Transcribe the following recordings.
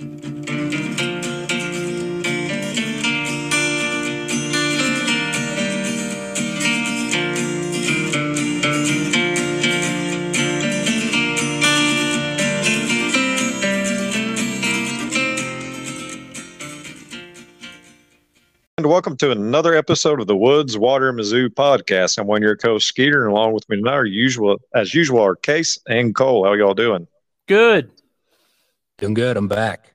And welcome to another episode of the Woods Water Mizzou podcast. I'm one of your co Skeeter, and along with me tonight, are usual as usual are Case and Cole. How y'all doing? Good. Doing good. I'm back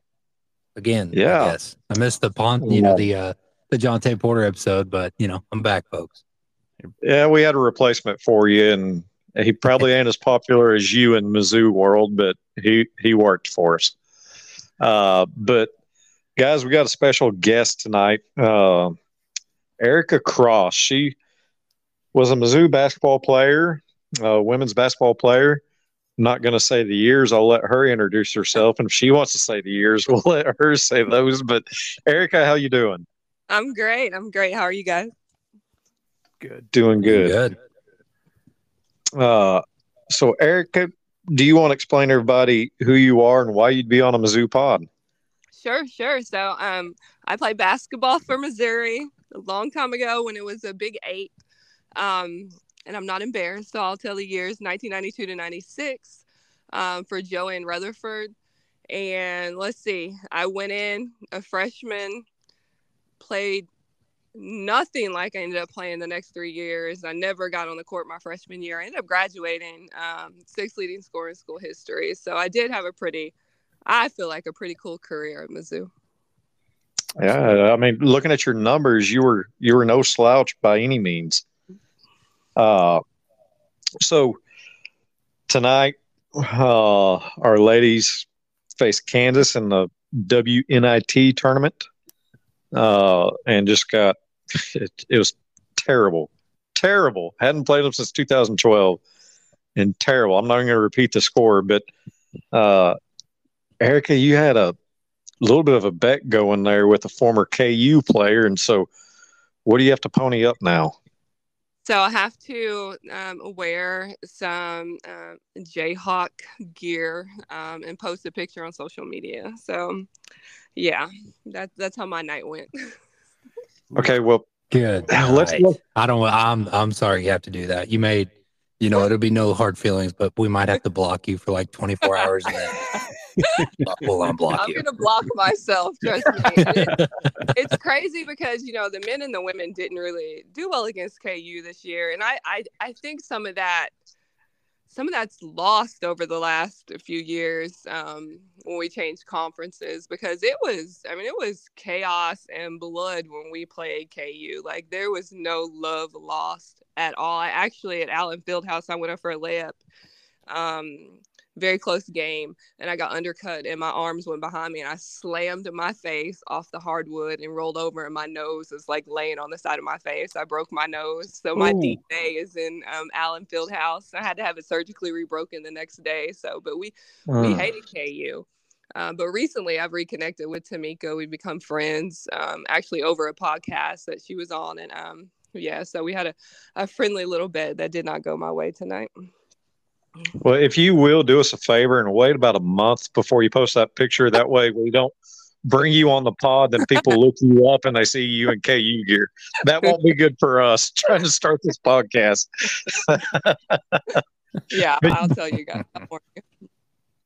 again. Yeah. Yes. I missed the pont, you know, the uh the Jontay Porter episode, but you know, I'm back, folks. Yeah, we had a replacement for you, and he probably ain't as popular as you in Mizzou world, but he he worked for us. Uh, but guys, we got a special guest tonight. Uh, Erika Cross. She was a Mizzou basketball player, uh, women's basketball player. I'm not going to say the years. I'll let her introduce herself, and if she wants to say the years, we'll let her say those. But Erika, how you doing? I'm great. I'm great. How are you guys? Good. Doing good. Good. Uh, so, Erika, do you want to explain to everybody who you are and why you'd be on a Mizzou pod? Sure, sure. So, um, I played basketball for Missouri a long time ago when it was a Big Eight. Um, and I'm not embarrassed, so I'll tell the years 1992 to 96 um, for Joann Rutherford. And let's see, I went in a freshman, played nothing like I ended up playing the next three years. I never got on the court my freshman year. I ended up graduating um, sixth leading scorer in school history. So I did have a pretty, I feel like a pretty cool career at Mizzou. Yeah, I mean, looking at your numbers, you were you were no slouch by any means. Uh, so tonight, uh, our ladies face Kansas in the WNIT tournament, uh, and just got it, it was terrible, terrible. Hadn't played them since 2012, and terrible. I'm not going to repeat the score, but uh, Erica, you had a little bit of a bet going there with a former KU player, and so what do you have to pony up now? So I have to um, wear some uh, Jayhawk gear um, and post a picture on social media. So, yeah, that, that's how my night went. Okay, well, Good. let's All right. I don't I'm I'm sorry you have to do that. You made you know, it'll be no hard feelings, but we might have to block you for like 24 hours and then we'll unblock I'm you. gonna block myself. Trust me. It- it's crazy because you know the men and the women didn't really do well against KU this year, and I I, I think some of that some of that's lost over the last few years um, when we changed conferences because it was I mean it was chaos and blood when we played KU. Like there was no love lost at all. I actually at Allen Fieldhouse I went up for a layup. Um, very close game and I got undercut and my arms went behind me and I slammed my face off the hardwood and rolled over and my nose was like laying on the side of my face. I broke my nose. So my Ooh. DNA is in um, Allen Fieldhouse. I had to have it surgically rebroken the next day. So, but we, we Mm. hated KU. Um, but recently I've reconnected with Tamecka. We've become friends um, actually over a podcast that she was on. And um, yeah, so we had a, a friendly little bet that did not go my way tonight. Well, if you will do us a favor and wait about a month before you post that picture, that way we don't bring you on the pod, then people look you up and they see you in KU gear. That won't be good for us trying to start this podcast. Yeah, I'll tell you guys.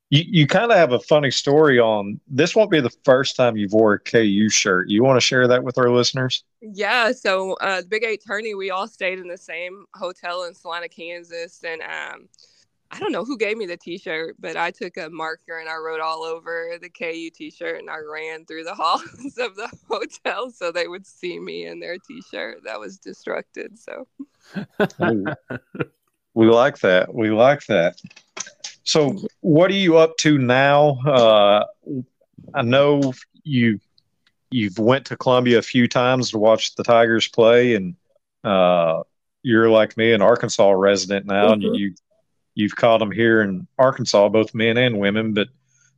You you kind of have a funny story on this. Won't be the first time you've wore a KU shirt. You want to share that with our listeners? Yeah, so uh, the Big Eight tourney, we all stayed in the same hotel in Salina, Kansas, and um, I don't know who gave me the T-shirt, but I took a marker and I wrote all over the KU T-shirt, and I ran through the halls of the hotel so they would see me in their T-shirt. That was destructed. So We like that. We like that. So, what are you up to now? Uh, I know you you've went to Columbia a few times to watch the Tigers play, and uh, you're like me, an Arkansas resident now, and Mhm. you you've caught them here in Arkansas, both men and women. But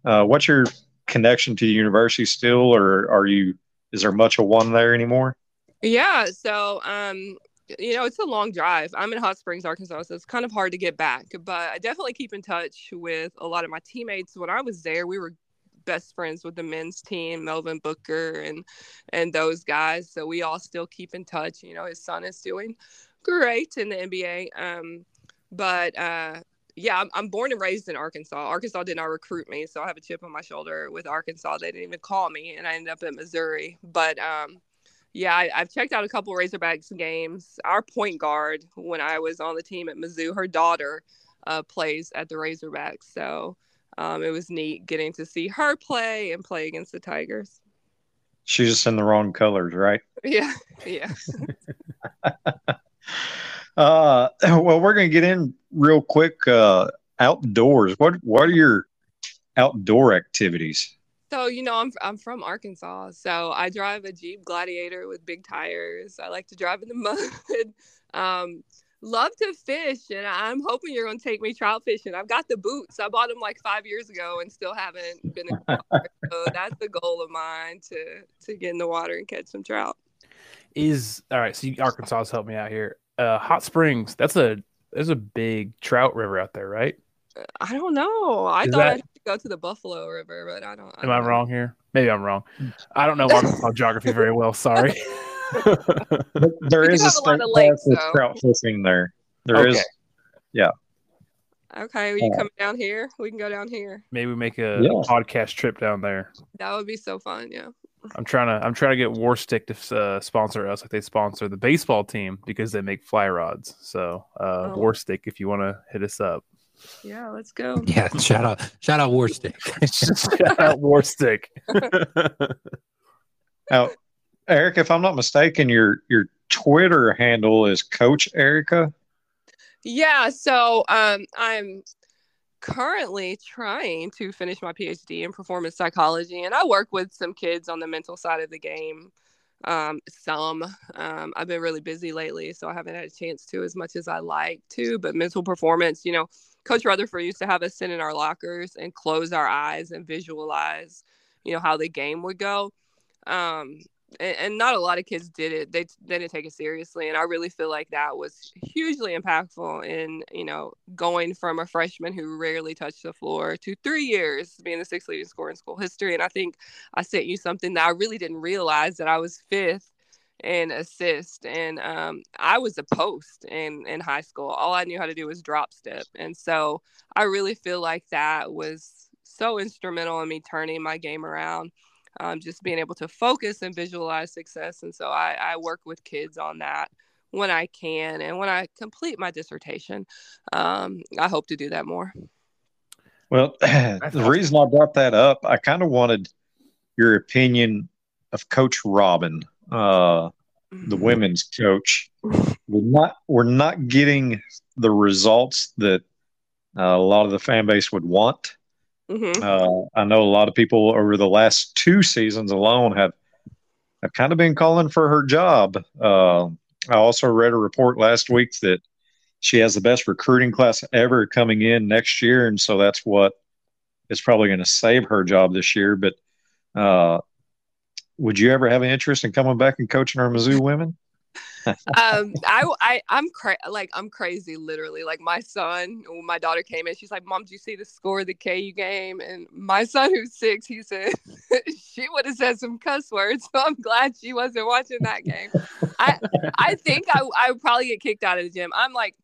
uh, what's your connection to the university still, or are you? Is there much of one there anymore? Yeah, so um, you know, it's a long drive. I'm in Hot Springs, Arkansas, so it's kind of hard to get back. But I definitely keep in touch with a lot of my teammates. When I was there, we were best friends with the men's team, Melvin Booker and and those guys. So we all still keep in touch. You know, his son is doing great in the NBA. Um, but uh, yeah, I'm, I'm, born and raised in Arkansas. Arkansas did not recruit me, so I have a chip on my shoulder with Arkansas. They didn't even call me, and I ended up at Missouri. But um, yeah, I, have checked out a couple Razorbacks games. Our point guard, when I was on the team at Mizzou, her daughter uh, plays at the Razorbacks, so um, it was neat getting to see her play and play against the Tigers. She's just in the wrong colors, right? Yeah, yeah. uh, well, we're going to get in real quick. Uh, outdoors. What What are your outdoor activities? So you know, I'm I'm from Arkansas, so I drive a Jeep Gladiator with big tires. I like to drive in the mud. um, love to fish, and I'm hoping you're going to take me trout fishing. I've got the boots. I bought them like five years ago, and still haven't been in the water. so that's the goal of mine to to get in the water and catch some trout. Is all right. So you, Arkansas's helped me out here. Uh, Hot Springs. That's a there's a big trout river out there, right? I don't know. I Is thought that... I'd go to the Buffalo River, but I don't. I am don't I know. wrong here? Maybe I'm wrong. I don't know Arkansas geography very well. Sorry. there is a state lakes, park trout fishing there. There okay. is, Yeah. Okay, well, you uh, coming down here? We can go down here. Maybe we make a yeah. podcast trip down there. That would be so fun. Yeah. I'm trying to I'm trying to get Warstic to uh, sponsor us like they sponsor the baseball team because they make fly rods. So uh, oh. Warstic, if you want to hit us up. Yeah, let's go. Yeah, shout out, shout out Warstic. shout out Warstic. now, Eric, if I'm not mistaken, your your Twitter handle is Coach Erika. Yeah, so um, I'm currently trying to finish my PhD in performance psychology, and I work with some kids on the mental side of the game. Um, some um, I've been really busy lately, so I haven't had a chance to as much as I like to. But mental performance, you know, Coach Rutherford used to have us sit in our lockers and close our eyes and visualize, you know, how the game would go. Um, and, not a lot of kids did it. They, they didn't take it seriously, and I really feel like that was hugely impactful in you know going from a freshman who rarely touched the floor to three years being the sixth leading scorer in school history. And I think I sent you something that I really didn't realize that I was fifth and assist. And um, I was a post in, in high school. All I knew how to do was drop step. And so I really feel like that was so instrumental in me turning my game around, um, just being able to focus and visualize success. And so I, I work with kids on that when I can. And when I complete my dissertation, um, I hope to do that more. Well, the reason I brought that up, I kind of wanted your opinion of Coach Robin uh, the mm-hmm. women's coach. We're not we're not getting the results that uh, a lot of the fan base would want. Mm-hmm. Uh, I know a lot of people over the last two seasons alone have have kind of been calling for her job. Uh, I also read a report last week that she has the best recruiting class ever coming in next year, and so that's what is probably going to save her job this year. But uh, would you ever have an interest in coming back and coaching our Mizzou women? Um, I, I, I'm cra- like, I'm crazy, literally. Like my son, when my daughter came in, she's like, "Mom, did you see the score of the KU game?" And my son, who's six, he said she would have said some cuss words. So I'm glad she wasn't watching that game. I, I think I, I would probably get kicked out of the gym. I'm like,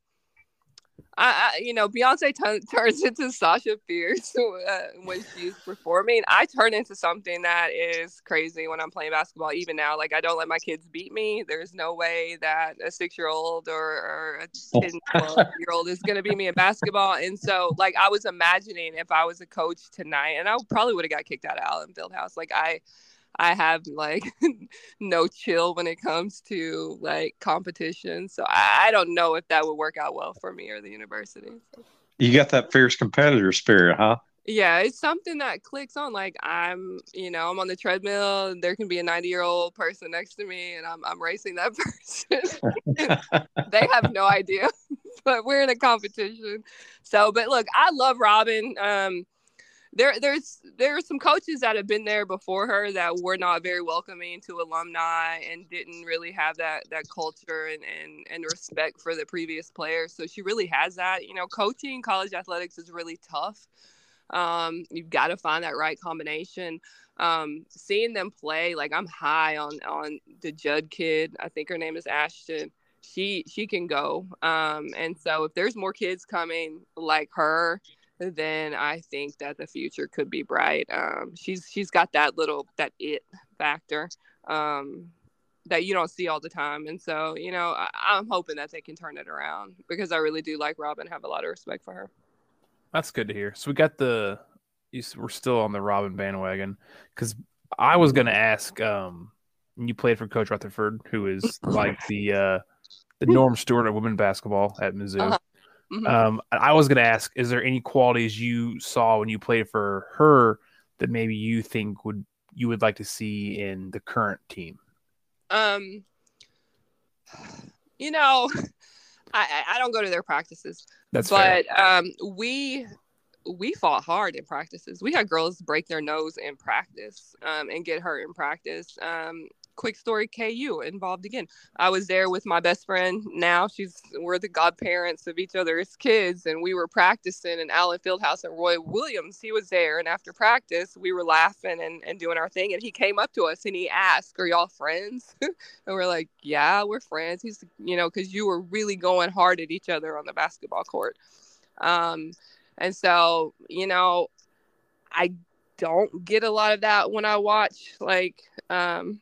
I, I, you know, Beyonce t- turns into Sasha Fierce uh, when she's performing. I turn into something that is crazy when I'm playing basketball. Even now, like I don't let my kids beat me. There's no way that a six year old or, or a 10 year old is going to beat me in basketball. And so, like, I was imagining if I was a coach tonight, and I probably would have got kicked out of Allen Fieldhouse. Like, I I have like no chill when it comes to like competition. So I, I, don't know if that would work out well for me or the university. You got that fierce competitor spirit, huh? Yeah, it's something that clicks on. Like I'm, you know, I'm on the treadmill. There can be a 90 year old person next to me, and I'm I'm racing that person. they have no idea, but we're in a competition. So, but look, I love Robin. Um, there there's there are some coaches that have been there before her that were not very welcoming to alumni and didn't really have that that culture and and, and respect for the previous players so she really has that you know coaching college athletics is really tough Um, you've got to find that right combination. Um, seeing them play, like I'm high on on the Judd kid. I think her name is Ashton. She she can go. Um, and so if there's more kids coming like her, then I think that the future could be bright. Um, she's she's got that little that it factor. Um, that you don't see all the time. And so, you know, I, am hoping that they can turn it around because I really do like Robin, have a lot of respect for her. That's good to hear. So we got the, we're still on the Robin bandwagon because I was going to ask, um, you played for Coach Rutherford, who is like the, uh, the Norm Stewart of women basketball at Mizzou. Uh-huh. Mm-hmm. Um, I was going to ask, is there any qualities you saw when you played for her that maybe you think would you would like to see in the current team? Um, you know, I I don't go to their practices. That's but fair. um, we we fought hard in practices. We had girls break their nose in practice um, and get hurt in practice. Um, quick story KU involved again. I was there with my best friend. Now she's we're the godparents of each other's kids, and we were practicing in Allen Fieldhouse and Roy Williams. He was there, and after practice, we were laughing and, and doing our thing. And he came up to us and he asked, "Are y'all friends?" and we're like, "Yeah, we're friends." He's you know because you were really going hard at each other on the basketball court. Um, and so you know, I don't get a lot of that when I watch like um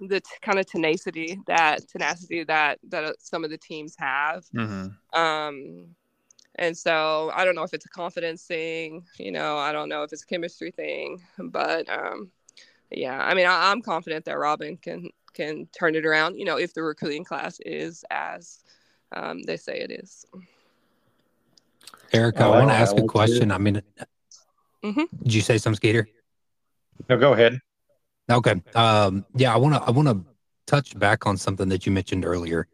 the t- kind of tenacity that tenacity that that uh, some of the teams have. Mm-hmm. Um, and so I don't know if it's a confidence thing, you know, I don't know if it's a chemistry thing, but um, yeah, I mean, I, am confident that Robin can can turn it around, you know, if the recruiting class is as um, they say it is. Erika, I want to ask a question. I mean, mm-hmm. did you say some skater? No, go ahead. Okay. Um, yeah, I want to I want to touch back on something that you mentioned earlier.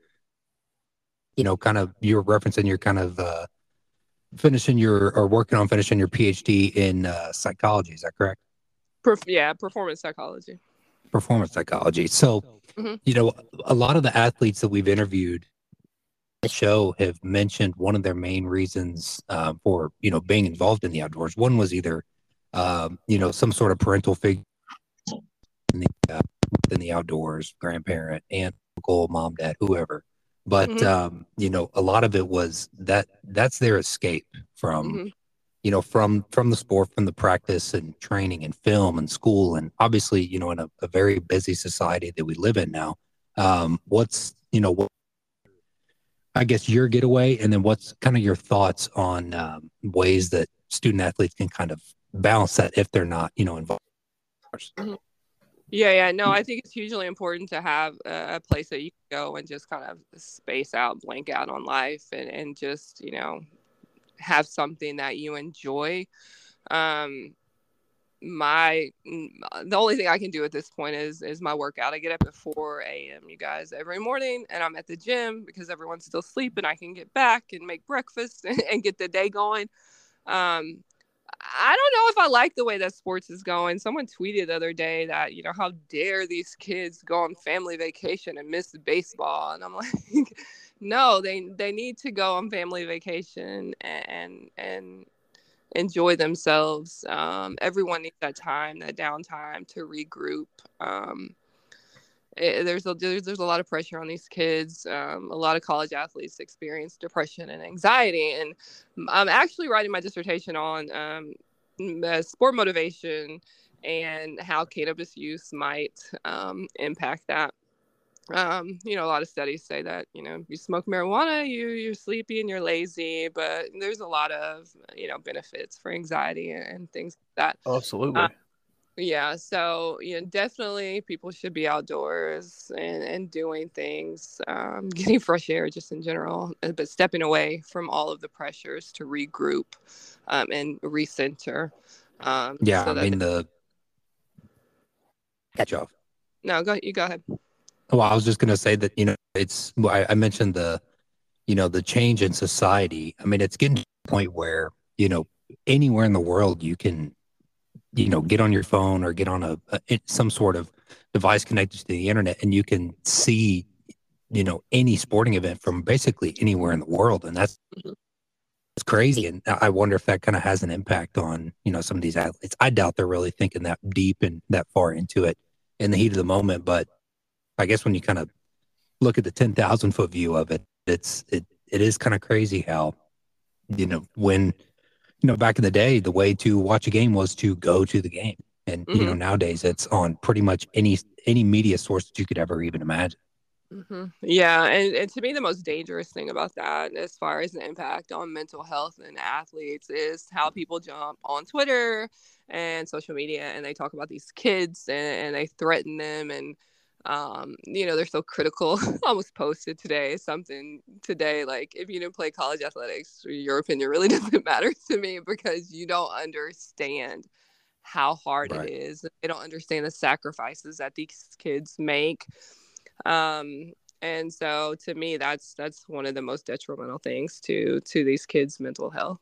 You know, kind of you're referencing you're kind of uh, finishing your or working on finishing your PhD in uh, psychology. Is that correct? Perf- yeah, performance psychology. Performance psychology. So, mm-hmm. you know, a lot of the athletes that we've interviewed the show have mentioned one of their main reasons uh, for you know being involved in the outdoors. One was either um, you know some sort of parental figure in the uh, in the outdoors, grandparent, aunt, uncle, mom, dad, whoever. But mm-hmm. um, you know, a lot of it was that that's their escape from mm-hmm. you know from from the sport, from the practice and training and film and school, and obviously you know in a, a very busy society that we live in now. Um, what's you know what I guess your getaway, and then what's kind of your thoughts on um, ways that student athletes can kind of balance that if they're not, you know, involved. Mm-hmm. Yeah, yeah, no, I think it's hugely important to have a, place that you can go and just kind of space out, blank out on life, and and just you know have something that you enjoy. Um, my the only thing I can do at this point is is my workout. I get up at 4 a.m. You guys every morning, and I'm at the gym because everyone's still sleeping. I can get back and make breakfast and, and get the day going. Um, I don't know if I like the way that sports is going. Someone tweeted the other day that, you know, how dare these kids go on family vacation and miss baseball. And I'm like, no, they they need to go on family vacation and and enjoy themselves. Um, everyone needs that time, that downtime to regroup. Um, it, eh, there's a there's, there's a lot of pressure on these kids. Um, a lot of college athletes experience depression and anxiety, and I'm actually writing my dissertation on um, sport motivation and how cannabis use might um, impact that. Um, you know, a lot of studies say that you know you smoke marijuana, you you're sleepy and you're lazy, but there's a lot of you know benefits for anxiety and things like that. Absolutely. Uh, yeah so you know definitely people should be outdoors and, and doing things um, getting fresh air just in general uh, but stepping away from all of the pressures to regroup um, and recenter um, yeah so i mean the catch off no go you go ahead. Well i was just going to say that you know it's I, I mentioned the you know the change in society. I mean it's getting to the point where you know anywhere in the world you can you know get on your phone or get on a, a, some sort of device connected to the internet and you can see you know any sporting event from basically anywhere in the world and that's mm-hmm. it's crazy. And I wonder if that kind of has an impact on, you know, some of these athletes. I doubt they're really thinking that deep and that far into it in the heat of the moment. But I guess when you kind of look at the 10,000 foot view of it, it's, it, it is kind of crazy how, you know, when, you know, back in the day, the way to watch a game was to go to the game. And, mm-hmm. you know, mm-hmm. nowadays it's on pretty much any, any media source that you could ever even imagine. Mm-hmm. Yeah, and, and to me, the most dangerous thing about that, as far as the impact on mental health and athletes, is how people jump on Twitter and social media and they talk about these kids and, and they threaten them and um, you know they're so critical. I almost posted today something today like if you didn't play college athletics, your opinion really doesn't matter to me because you don't understand how hard right. it is. They don't understand the sacrifices that these kids make um, and so to me that's that's one of the most detrimental things to to these kids mental health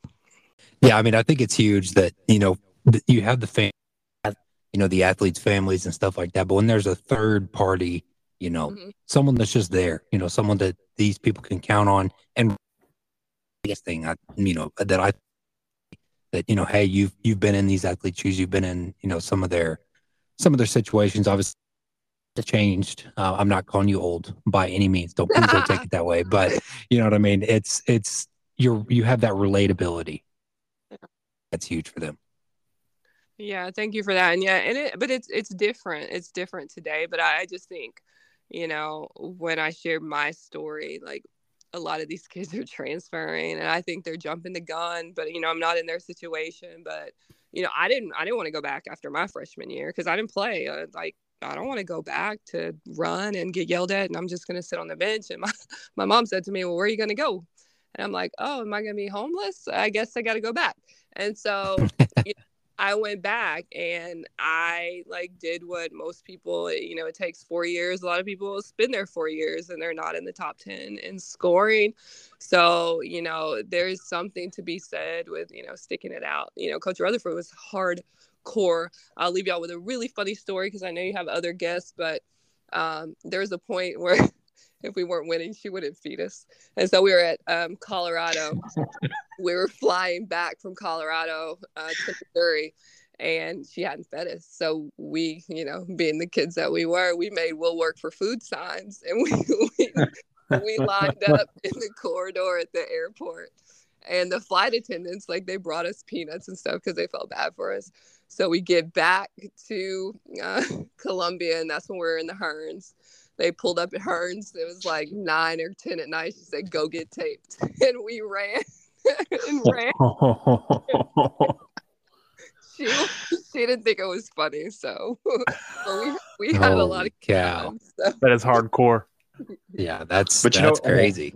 yeah i mean i think it's huge that you know you have the fam you know the athletes families and stuff like that but when there's a third party you know mm-hmm. someone that's just there you know someone that these people can count on and biggest thing i you know that i that you know hey you've you've been in these athletes shoes you've been in you know some of their some of their situations obviously changed. Uh, I'm not calling you old by any means. Don't please don't take it that way. But you know what I mean. It's it's you're you have that relatability. That's huge for them. Yeah, thank you for that. And yeah, and it but it's it's different. It's different today. But I, I just think, you know, when I share my story, like a lot of these kids are transferring, and I think they're jumping the gun. But you know, I'm not in their situation. But you know, I didn't I didn't want to go back after my freshman year because I didn't play. Uh, like I don't want to go back to run and get yelled at and I'm just going to sit on the bench. And my, my mom said to me, Well, where are you going to go? And I'm like, Oh, am I going to be homeless? I guess I got to go back. And so you know, I went back and I like did what most people, you know, it takes four years. A lot of people spend their four years and they're not in the top 10 in scoring. So, you know, there's something to be said with, you know, sticking it out. You know, Coach Rutherford was hard core. I'll leave y'all with a really funny story because I know you have other guests, but um, there was a point where if we weren't winning, she wouldn't feed us. And so we were at um, Colorado. we were flying back from Colorado uh, to Missouri, and she hadn't fed us. So we, you know, being the kids that we were, we made "We'll work for food" signs, and we we, we lined up in the corridor at the airport. And the flight attendants, like, they brought us peanuts and stuff because they felt bad for us. So we get back to uh, Columbia, and that's when we're in the Hearnes. They pulled up at Hearnes. It was like nine or ten at night. She said, "Go get taped," and we ran and ran. she she didn't think it was funny, so, so we we had a lot of cow. So. That is hardcore. Yeah, that's but that's you know, crazy.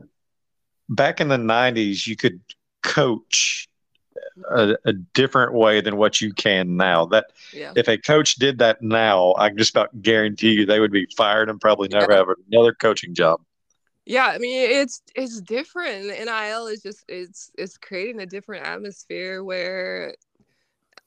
Back in the '90s, you could coach a, a, different way than what you can now. That yeah. if a coach did that now, I can just about guarantee you they would be fired and probably never yeah. have another coaching job. Yeah, I mean it's it's different. NIL is just it's it's creating a different atmosphere where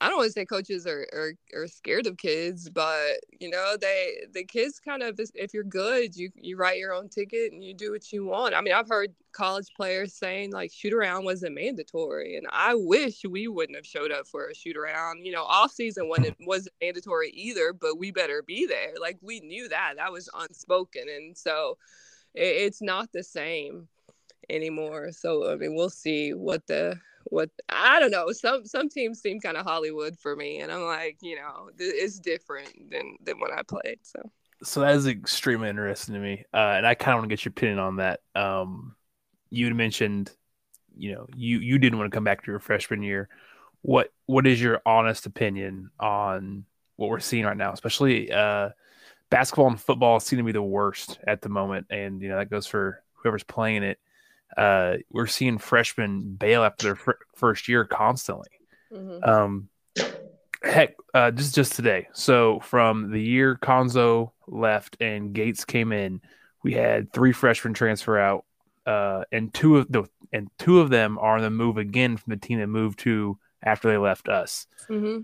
I don't want to say coaches are, are, are scared of kids, but you know, they the kids kind of if you're good, you you write your own ticket and you do what you want. I mean, I've heard college players saying like shoot around wasn't mandatory, and I wish we wouldn't have showed up for a shoot around. You know, off season when it wasn't mandatory either, but we better be there. Like we knew that that was unspoken, and so it, it's not the same anymore. So I mean, we'll see what the what I don't know. Some some teams seem kind of Hollywood for me, and I'm like, you know, it's different than than when I played. So so that is extremely interesting to me, uh, and I kind of want to get your opinion on that. Um, you had mentioned, you know, you you didn't want to come back to your freshman year. What what is your honest opinion on what we're seeing right now, especially uh, basketball and football seem to be the worst at the moment, and you know that goes for whoever's playing it uh, we're seeing freshmen bail after their fr- first year constantly. Mm-hmm. Um, heck, uh, just just today. So from the year Cuonzo left and Gates came in, we had three freshmen transfer out, uh, and two of the and two of them are on the move again from the team that moved to after they left us. Mm-hmm.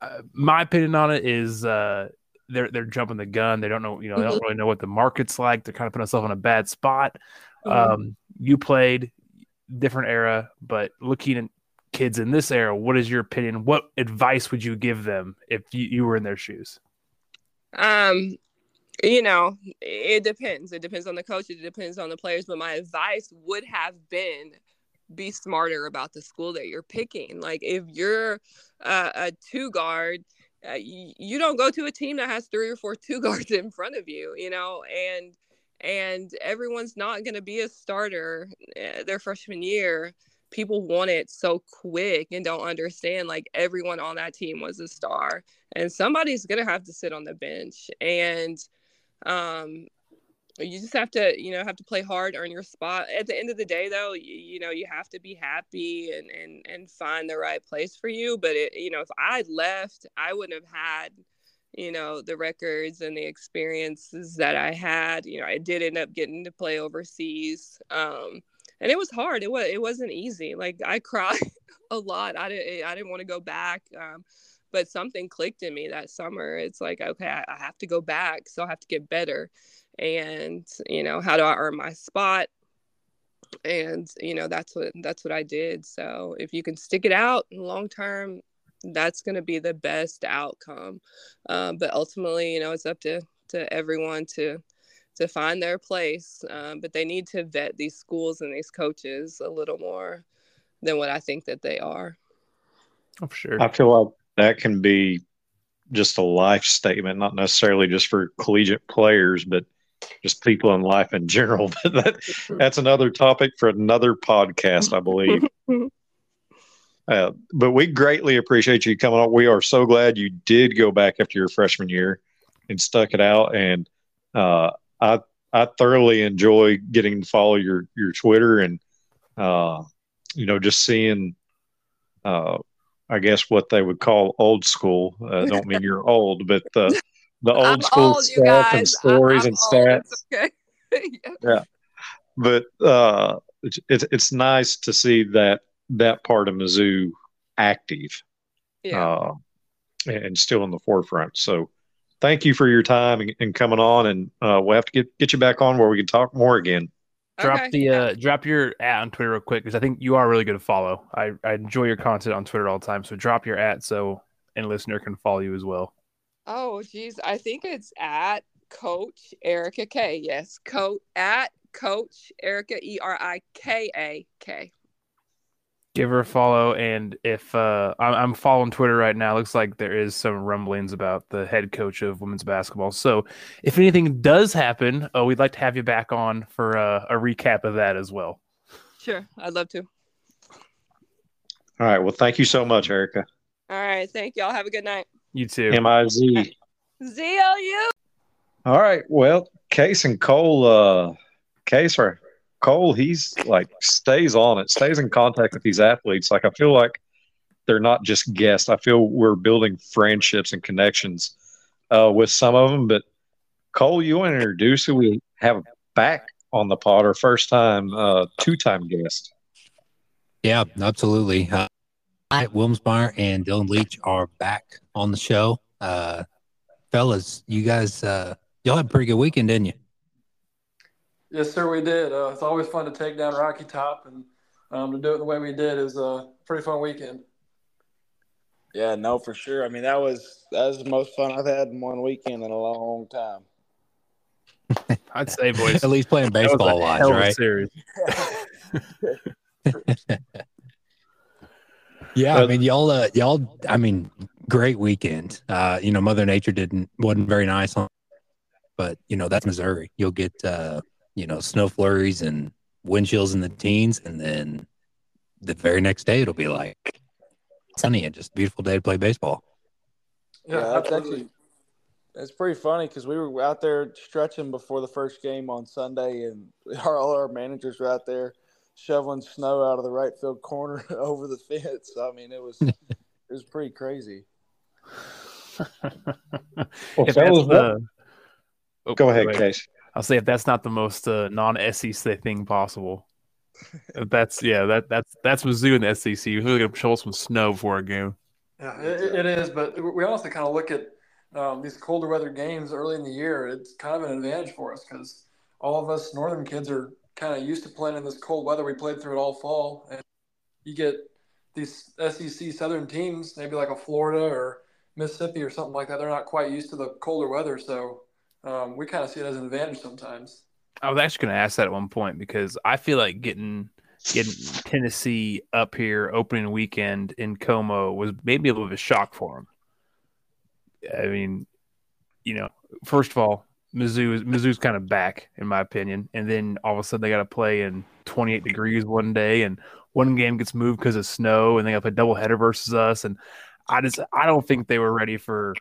Uh, my opinion on it is uh, they're they're jumping the gun. They don't know, you know, they don't mm-hmm. really know what the market's like. They're kind of putting themselves in a bad spot. Mm-hmm. Um, you played. different era, but looking at kids in this era, what is your opinion? What advice would you give them if you, you were in their shoes? Um, you know, it depends. It depends on the coach. It depends on the players. But my advice would have been be smarter about the school that you're picking. Like if you're uh, a two guard, uh, you, you don't go to a team that has three or four two guards in front of you, you know, and and everyone's not going to be a starter uh, their freshman year. People want it so quick and don't understand like everyone on that team was a star and somebody's going to have to sit on the bench and um you just have to you know have to play hard earn your spot at the end of the day though you, you know you have to be happy and and and find the right place for you but it you know if i left i wouldn't have had you know the records and the experiences that i had you know i did end up getting to play overseas um and it was hard it was it wasn't easy like i cried a lot i didn't i didn't want to go back um but something clicked in me that summer it's like okay I, I have to go back so i have to get better and you know how do i earn my spot? And you know that's what that's what i did so if you can stick it out long term that's going to be the best outcome um, but ultimately you know it's up to to everyone to to find their place um, but they need to vet these schools and these coaches a little more than what i think that they are oh sure i feel like that can be just a life statement not necessarily just for collegiate players but just people in life in general. But that, that's another topic for another podcast, I believe. uh, but we greatly appreciate you coming on. We are so glad you did go back after your freshman year and stuck it out. And uh, I I thoroughly enjoy getting to follow your your Twitter and uh, you know just seeing. Uh, I guess what they would call old school. Uh, don't mean you're old, but uh, the old I'm school old, stuff and stories I'm, I'm and stats. Okay. yeah. yeah. But uh, it's, it's, it's nice to see that that part of Mizzou active. Yeah. Uh, and still in the forefront. So thank you for your time and, and coming on and uh, we'll have to get, get you back on where we can talk more again. Drop okay. the uh, drop your at on Twitter real quick because I think you are really good to follow. I, I enjoy your content on Twitter all the time. So drop your at so any listener can follow you as well. Oh, geez. I think it's at Coach Erika K. Yes, coach at Coach Erika E R I K A K. Give her a follow, and if uh, I'm, I'm following Twitter right now, looks like there is some rumblings about the head coach of women's basketball. So, if anything does happen, oh, we'd like to have you back on for uh, a recap of that as well. Sure, I'd love to. All right. Well, thank you so much, erika All right. Thank y'all. Have a good night. You too. m-i-z z-l-u all right Well, Case and Cole, uh, Case or Cole, he's like stays on it, stays in contact with these athletes. Like I feel like they're not just guests. I feel we're building friendships and connections uh, with some of them. But Cole, you want to introduce who we have back on the pod, our first time, uh, two time guest. Yeah, absolutely. Uh, Wilmsmeyer and Dylan Leach are back on the show. Uh, fellas, you guys, uh, y'all had a pretty good weekend, didn't you? Yes, sir, we did. Uh, it's always fun to take down Rocky Top, and um, to do it the way we did is a pretty fun weekend. Yeah, no, for sure. I mean, that was that was the most fun I've had in one weekend in a long time. I'd say, boys, at least playing baseball wise, right? Series. yeah, I mean, y'all, uh, y'all, I mean, great weekend. Uh, you know, Mother Nature didn't wasn't very nice on, but you know that's Missouri. You'll get uh, you know snow flurries and wind chills in the teens, and then the very next day it'll be like sunny and just beautiful day to play baseball. Yeah, that's actually it's pretty funny because we were out there stretching before the first game on Sunday, and our, all our managers were out there shoveling snow out of the right field corner over the fence. I mean, it was it was pretty crazy well, the, oh, go ahead, Case. I'll say if that's not the most uh, non-SEC thing possible, that's yeah, that that's that's Mizzou in the SEC. We're going to show some snow for a game. Yeah, it, it is, but we also kind of look at um, these colder weather games early in the year. It's kind of an advantage for us because all of us northern kids are kind of used to playing in this cold weather. We played through it all fall, and you get these SEC Southern teams, maybe like a Florida or Mississippi or something like that. They're not quite used to the colder weather, so um, we kind of see it as an advantage sometimes. I was actually going to ask that at one point because I feel like getting getting Tennessee up here opening weekend in Como was maybe a little bit of a shock for them. I mean, you know, first of all, Mizzou is Mizzou's kind of back in my opinion, and then all of a sudden they got to play in 28 degrees one day, and one game gets moved because of snow, and they got to play double header versus us, and I just I don't think they were ready for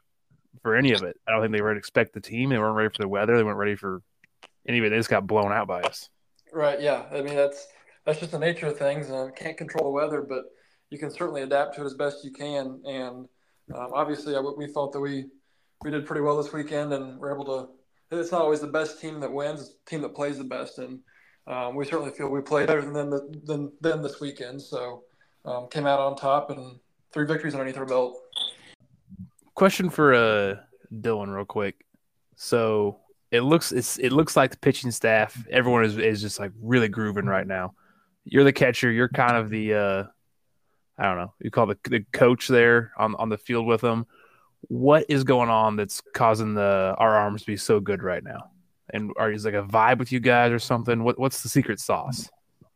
for any of it. I don't think they were expect the team. They weren't ready for the weather. They weren't ready for any of it. They just got blown out by us. Right. Yeah. I mean that's that's just the nature of things. Uh, can't control the weather, but you can certainly adapt to it as best you can. And um, obviously, I, we thought that we we did pretty well this weekend, and we're able to. It's not always the best team that wins; it's the team that plays the best, and um, we certainly feel we played better than than, than this weekend. So um, came out on top, and three victories underneath our belt. Question for uh, Dylan, real quick. So it looks it's it looks like the pitching staff, everyone is is just like really grooving right now. You're the catcher. You're kind of the uh, I don't know. You call the the coach there on on the field with them. What is going on that's causing the our arms to be so good right now? And are is like a vibe with you guys or something? What what's the secret sauce?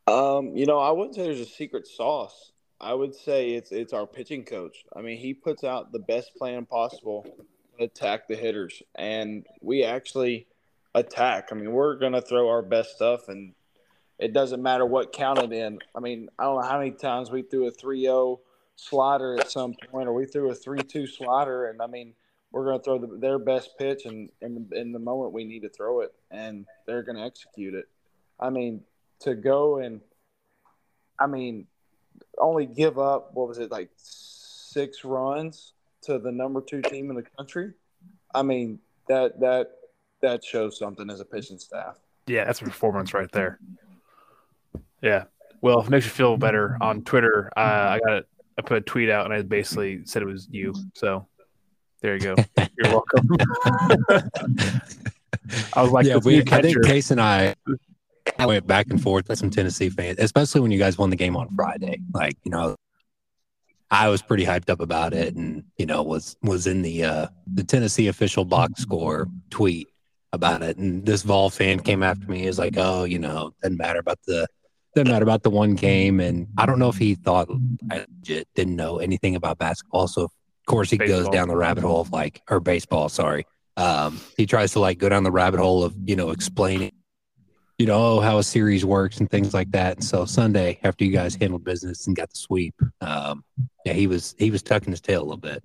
Um, you know, I wouldn't say there's a secret sauce. I would say it's it's our pitching coach. I mean, he puts out the best plan possible to attack the hitters, and we actually attack. I mean, we're gonna throw our best stuff, and it doesn't matter what counted in. I mean, I don't know how many times we threw a 3-0 slider at some point, or we threw a 3-2 slider, and I mean, we're gonna throw the, their best pitch, and in, in the moment we need to throw it, and they're gonna execute it. I mean, to go and I mean, only give up what was it like six runs to the number two team in the country. I mean that that that shows something as a pitching staff. Yeah, that's a performance right there. Yeah. Well, if it makes you feel better on Twitter, uh, I got it. I put a tweet out and I basically said it was you. So there you go. You're welcome. I was like, yeah, we, I think Case and I I went back and forth with some Tennessee fans, especially when you guys won the game on Friday. Like, you know, I was pretty hyped up about it, and you know, was was in the uh, the Tennessee official box score tweet about it. And this Vol fan came after me. Is like, oh, you know, doesn't matter about the doesn't matter about the one game. And I don't know if he thought I legit didn't know anything about basketball. So of course he baseball. goes down the rabbit hole of like or baseball. Sorry, um, he tries to like go down the rabbit hole of you know explaining you know, how a series works and things like that. And so Sunday, after you guys handled business and got the sweep, um, yeah, he was he was tucking his tail a little bit.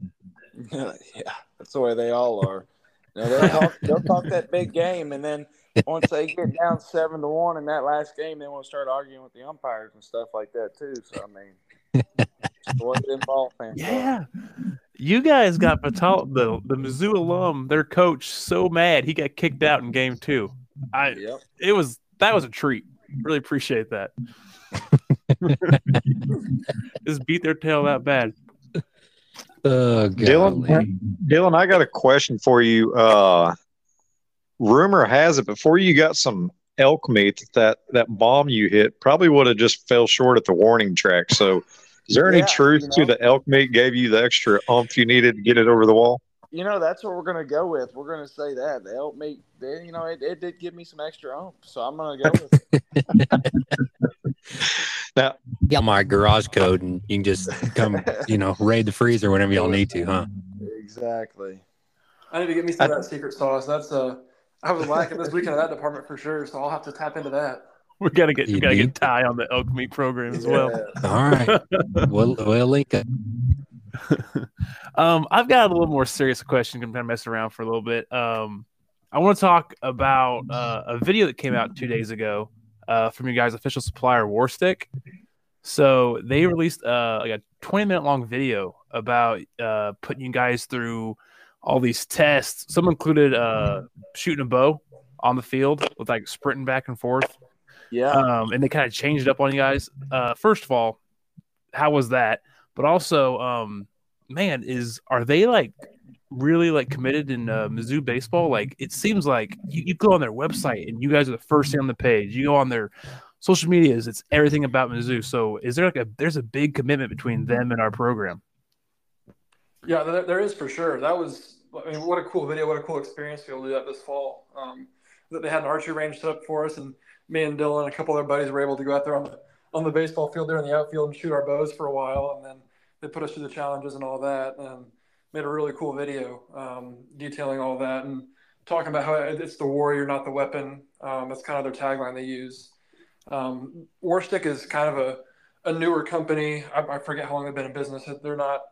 yeah, that's the way they all are. You know, they'll talk, they'll talk that big game, and then once they get down seven to one in that last game, they want to start arguing with the umpires and stuff like that too. So I mean, what ball fans. Yeah. You guys got Vitello, the the Mizzou alum, their coach, so mad he got kicked out in game two. I yep. it was that was a treat. Really appreciate that. Just beat their tail that bad. Uh, Dylan, Dylan, I got a question for you. Uh, rumor has it before you got some elk meat that that bomb you hit probably would have just fell short at the warning track. So, is there any truth you know, to the elk meat gave you the extra oomph you needed to get it over the wall? You know, that's what we're gonna go with. We're gonna say that they helped me. They, you know, it, it did give me some extra oomph, so I'm gonna go with it. now, yeah, my garage code, and you can just come, you know, raid the freezer whenever y'all need to, huh? Exactly. I need to get me some of that secret sauce. That's uh, I was lacking this weekend in that department for sure, so I'll have to tap into that. We gotta get you we gotta get Ty on the elk meat program as well. All right, we'll we'll link it. um, I've got a little more serious question. I'm kind of messing around for a little bit. Um, I want to talk about uh, a video that came out two days ago uh, from you guys' official supplier, Warstic. So they released uh, like a 20 minute long video about uh, putting you guys through all these tests. Some included uh, shooting a bow on the field with like sprinting back and forth. Yeah. Um, and they kind of changed it up on you guys. Uh, first of all, how was that? But also, um, man, is are they like really like committed in uh, Mizzou baseball. Like it seems like you, you go on their website and you guys are the first thing on the page. You go on their social medias, it's everything about Mizzou. So is there like a there's a big commitment between them and our program? Yeah, there, there is for sure. That was I mean, what a cool video, what a cool experience to be able to do that this fall. Um, that they had an archery range set up for us, and me and Dylan and a couple of our buddies were able to go out there on the on the baseball field there in the outfield and shoot our bows for a while, and then they put us through the challenges and all that, and made a really cool video um, detailing all that and talking about how it's the warrior, not the weapon. Um, that's kind of their tagline they use. Um, Warstic is kind of a, a newer company. I, I, forget how long they've been in business. They're not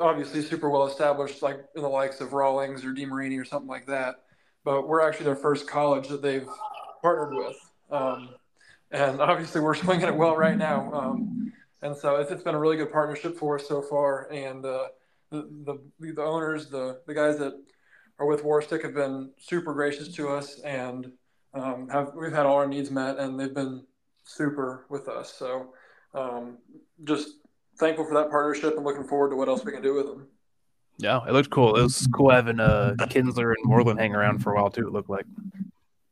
obviously super well established, like in the likes of Rawlings or DeMarini or something like that. But we're actually their first college that they've partnered with. Um, and obviously, we're swinging it well right now. Um, and so it's, it's been a really good partnership for us so far. And uh, the, the, the owners, the, the guys that are with Warstic have been super gracious to us and um, have we've had all our needs met, and they've been super with us. So um, just thankful for that partnership and looking forward to what else we can do with them. Yeah, it looked cool. It was cool having uh, Kinsler and Moreland hang around for a while too. It looked like.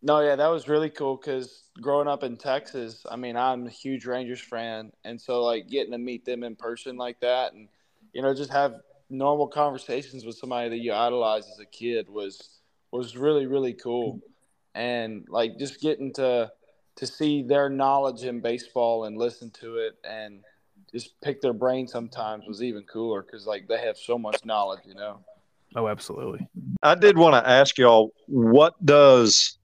No, yeah, that was really cool because growing up in Texas, I mean, I'm a huge Rangers fan, and so like getting to meet them in person like that, and you know, just have normal conversations with somebody that you idolize as a kid was was really really cool. And like just getting to to see their knowledge in baseball and listen to it and just pick their brain sometimes was even cooler because like they have so much knowledge you know? Oh absolutely. I did want to ask y'all what does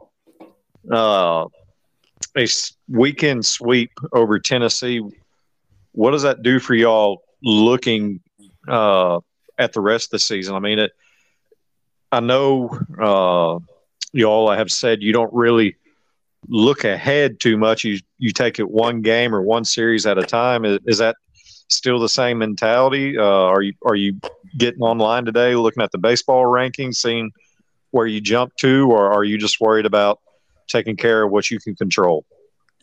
uh a weekend sweep over tennessee what does that do for y'all looking uh at the rest of the season. I mean, it. I know uh, y'all have said you don't really look ahead too much. You you take it one game or one series at a time. Is, is that still the same mentality? Uh, are you are you getting online today, looking at the baseball rankings, seeing where you jump to, or are you just worried about taking care of what you can control?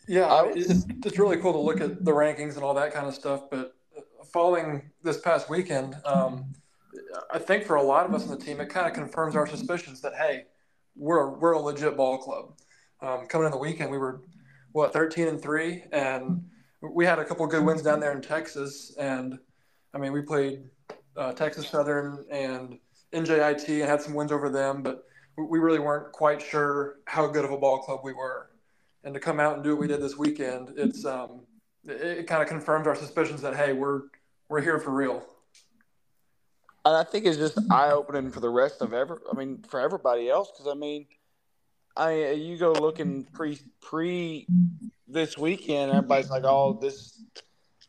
Yeah, it's, it's really cool to look at the rankings and all that kind of stuff. But following this past weekend, um, I think for a lot of us on the team, it kind of confirms our suspicions that hey, we're we're a legit ball club. Um, coming in the weekend, we were what 13 and three, and we had a couple good wins down there in Texas. And I mean, we played uh, Texas Southern and NJIT and had some wins over them, but we really weren't quite sure how good of a ball club we were. And to come out and do what we did this weekend, it's um, it, it kind of confirms our suspicions that hey, we're we're here for real. And I think it's just eye opening for the rest of ever. I mean, for everybody else, because I mean, I you go looking pre pre this weekend, everybody's like, oh, this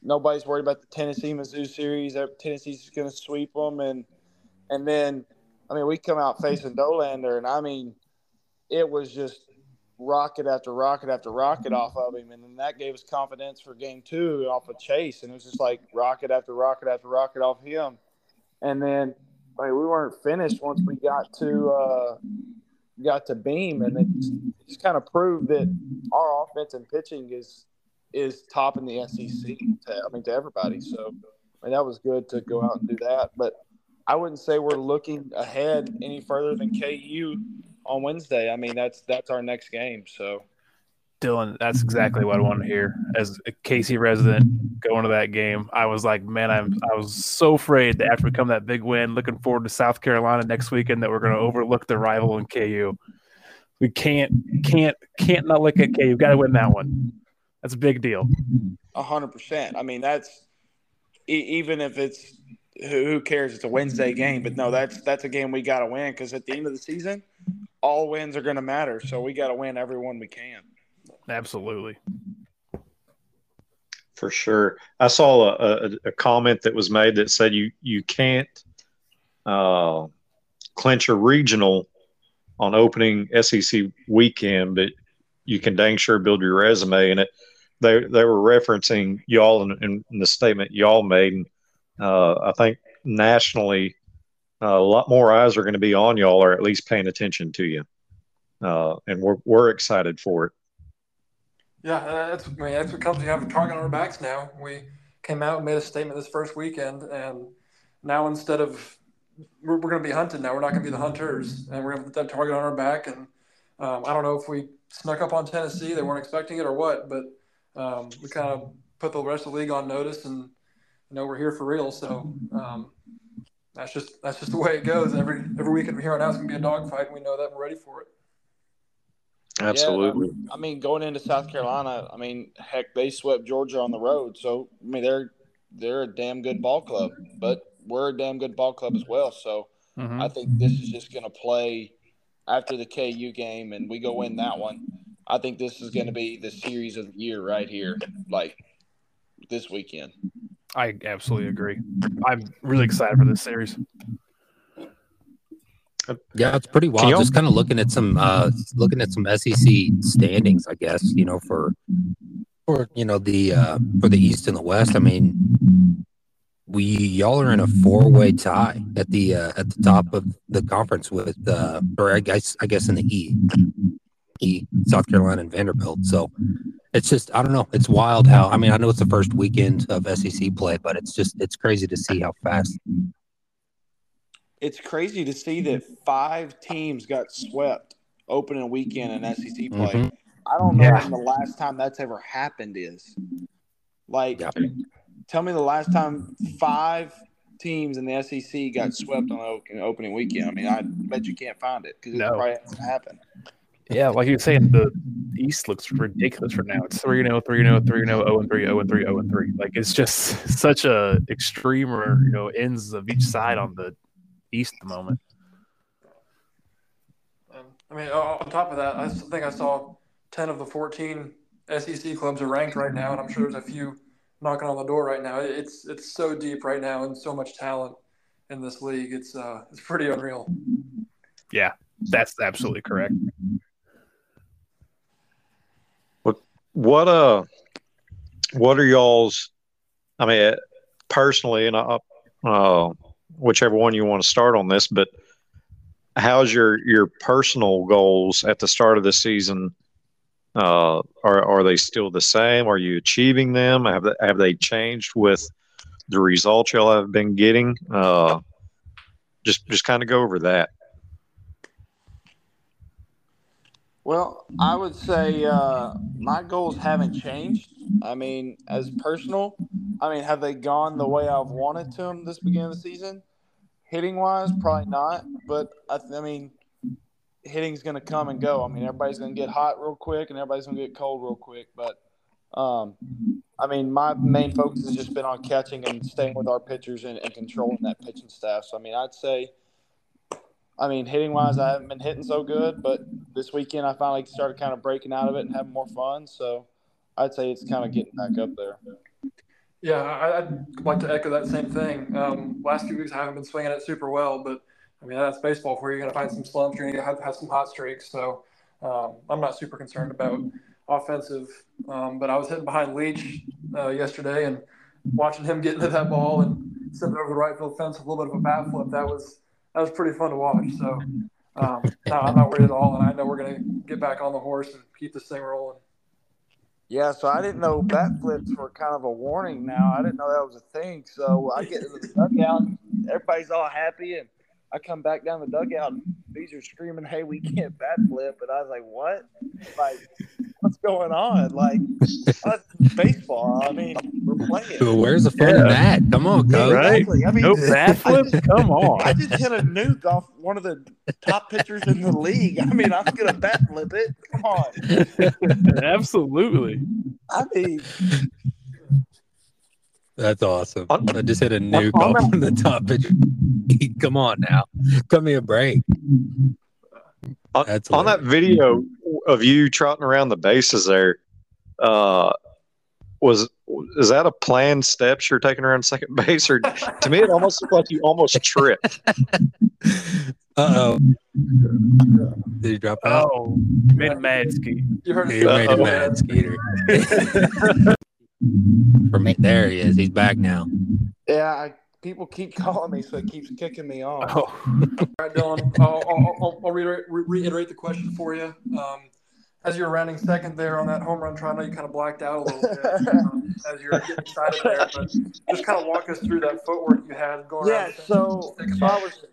nobody's worried about the Tennessee Mizzou series. Tennessee's going to sweep them, and and then I mean, we come out facing Dollander, and I mean, it was just rocket after rocket after rocket off of him, and then that gave us confidence for game two off of Chase, and it was just like rocket after rocket after rocket off him and then like, we weren't finished once we got to uh, got to Beam, and it just, just kind of proved that our offense and pitching is is top in the SEC. To, I mean, to everybody. So, I mean, that was good to go out and do that. But I wouldn't say we're looking ahead any further than KU on Wednesday. I mean, that's that's our next game. So Dylan, that's exactly what I want to hear. As a KC resident going to that game, I was like, man, I'm I was so afraid that after we come that big win, looking forward to South Carolina next weekend, that we're going to overlook the rival in KU. We can't, can't, can't not look at KU. We've got to win that one. That's a big deal. A hundred percent. I mean, that's even if it's who cares? It's a Wednesday game, but no, that's that's a game we got to win because at the end of the season, all wins are going to matter. So we got to win every one we can. Absolutely. For sure. I saw a, a, a, comment that was made that said you, you can't uh, clinch a regional on opening SEC weekend, but you can dang sure build your resume. And it, they, they were referencing y'all in, in, in the statement y'all made. And, uh, I think nationally, a lot more eyes are going to be on y'all, or at least paying attention to you. Uh, and we're, we're excited for it. Yeah, uh, that's I mean that's what comes. We have a target on our backs now. We came out and made a statement this first weekend, and now instead of we're, we're going to be hunted now. We're not going to be the hunters, and we're going to put that target on our back. And um, I don't know if we snuck up on Tennessee; they weren't expecting it or what, but um, we kind of put the rest of the league on notice, and know we're here for real. So um, that's just that's just the way it goes. Every every weekend from here on out, it's going to be a dogfight, and we know that we're ready for it. Absolutely. Yeah, I mean, going into South Carolina, I mean, heck, they swept Georgia on the road, so I mean, they're they're a damn good ball club, but we're a damn good ball club as well. So mm-hmm. I think this is just going to play after the KU game, and we go win that one. I think this is going to be the series of the year right here, like this weekend. I absolutely agree. I'm really excited for this series. Yeah, it's pretty wild. Just kind of looking at some uh looking at some SEC standings, I guess, you know, for for you know the uh for the East and the West. I mean, we y'all are in a four way tie at the uh, at the top of the conference with uh or I guess I guess in the E. E South Carolina and Vanderbilt. So it's just I don't know. It's wild how I mean I know it's the first weekend of SEC play, but it's just it's crazy to see how fast it's crazy to see that five teams got swept opening weekend in SEC play. Mm-hmm. I don't know yeah. when the last time that's ever happened is. Like, yeah. tell me the last time five teams in the SEC got swept on opening weekend. I mean, I bet you can't find it because it probably hasn't happened. Yeah, like you were saying, the East looks ridiculous for now. It's 3 0, 3 0, 3 0, 0 3, 0 3, 0 3. Like, it's just such a extreme or, you know, ends of each side on the East at the moment. I mean, on top of that, I think I saw 10 of the 14 SEC clubs are ranked right now, and I'm sure there's a few knocking on the door right now. It's it's so deep right now and so much talent in this league. It's uh it's pretty unreal. Yeah, that's absolutely correct. What uh what are y'all's? I mean, personally, and uh, whichever one you want to start on this, but how's your your personal goals at the start of the season? Uh, are are they still the same? Are you achieving them? Have they, have they changed with the results y'all have been getting? Uh, just just kind of go over that. Well, I would say uh, my goals haven't changed. I mean, as personal, I mean, have they gone the way I've wanted to them this beginning of the season? Hitting wise, probably not. But I, I mean, hitting's going to come and go. I mean, everybody's going to get hot real quick, and everybody's going to get cold real quick. But um, I mean, my main focus has just been on catching and staying with our pitchers and, and controlling that pitching staff. So I mean, I'd say I mean, hitting wise, I haven't been hitting so good, but this weekend I finally started kind of breaking out of it and having more fun. So I'd say it's kind of getting back up there. Yeah, I'd like to echo that same thing. Um, last few weeks I haven't been swinging it super well, but I mean that's baseball for you. You're gonna find some slumps. You're gonna have, have some hot streaks. So um, I'm not super concerned about offensive. Um, but I was hitting behind Leach uh, yesterday and watching him get into that ball and send it over the right field fence with a little bit of a bat flip. That was that was pretty fun to watch. So um, no, I'm not worried at all, and I know we're to get back on the horse and keep this thing rolling. Yeah, so I didn't know bat flips were kind of a warning. Now I didn't know that was a thing. So I get into the dugout, everybody's all happy, and I come back down the dugout, and bees are screaming, "Hey, we can't bat flip!" And I was like, "What? Like, what's going on? Like, baseball. I mean, we're playing. Where's the fun yeah. in that? Come on, coach. Right? I mean, no bat flip. Come on. I just hit a nuke off one of the top pitchers in the league. I mean, I'm gonna bat flip it. Come on. Absolutely. I mean. That's awesome. I just hit a nuke off from the top pitcher. Come on now. Cut me a break. On, on that video of you trotting around the bases there, uh, was is that a planned steps you're taking around second base, or to me it almost looked like you almost tripped. Uh oh. Did he drop out? Oh, made mad ski. You heard he made a mad skeeter. For me, there he is. He's back now. Yeah, I, people keep calling me, so it keeps kicking me off. Oh. All right, Dylan. I'll, I'll, I'll, I'll reiterate, re- reiterate, the question for you. Um, as you were rounding second there on that home run try, I know you kind of blacked out a little bit um, as you were getting excited there, but just kind of walk us through that footwork you had going. Yeah, so, so I was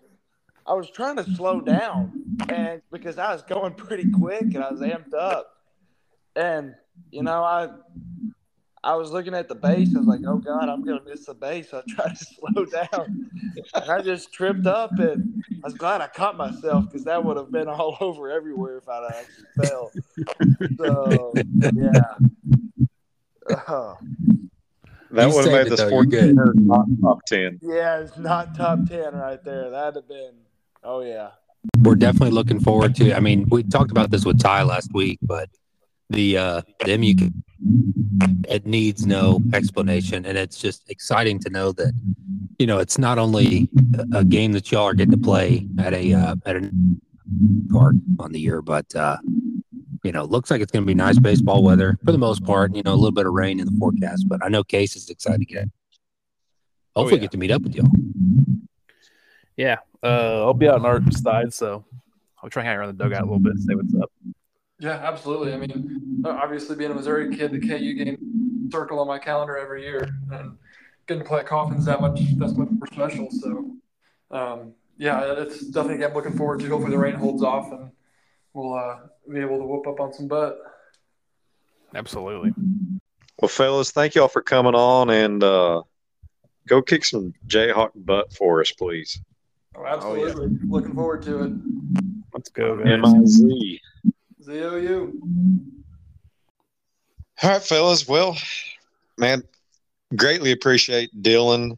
I was trying to slow down, and because I was going pretty quick and I was amped up, and you know I I was looking at the base. I was like, "Oh God, I'm gonna miss the base." I tried to slow down, and I just tripped up. And I was glad I caught myself because that would have been all over everywhere if I'd actually fell. So yeah, uh, that would have made the sport good. not top ten. Yeah, it's not top ten right there. That'd have been. Oh yeah. We're definitely looking forward to. I mean, we talked about this with Ty last week, but the uh, the MUK it needs no explanation, and it's just exciting to know that you know it's not only a game that y'all are getting to play at a uh, at a park on the year, but uh, you know, looks like it's going to be nice baseball weather for the most part. You know, a little bit of rain in the forecast, but I know Case is excited to get. Oh, hopefully, oh, yeah. get to meet up with y'all. Yeah, uh, I'll be out on our side, so I'll try and hang around the dugout a little bit and say what's up. Yeah, absolutely. I mean, obviously, being a Missouri kid, the KU game circle on my calendar every year, and getting to play at Kauffman's that much that's much more special. So, um, yeah, it's definitely I'm looking forward to. Hopefully, the rain holds off and we'll uh, be able to whoop up on some butt. Absolutely. Well, fellas, thank y'all for coming on and uh, go kick some Jayhawk butt for us, please. Oh, absolutely. Oh, yeah. Looking forward to it. Let's go, guys. M-I-Z. ZOU. All right, fellas. Well, man, greatly appreciate Dylan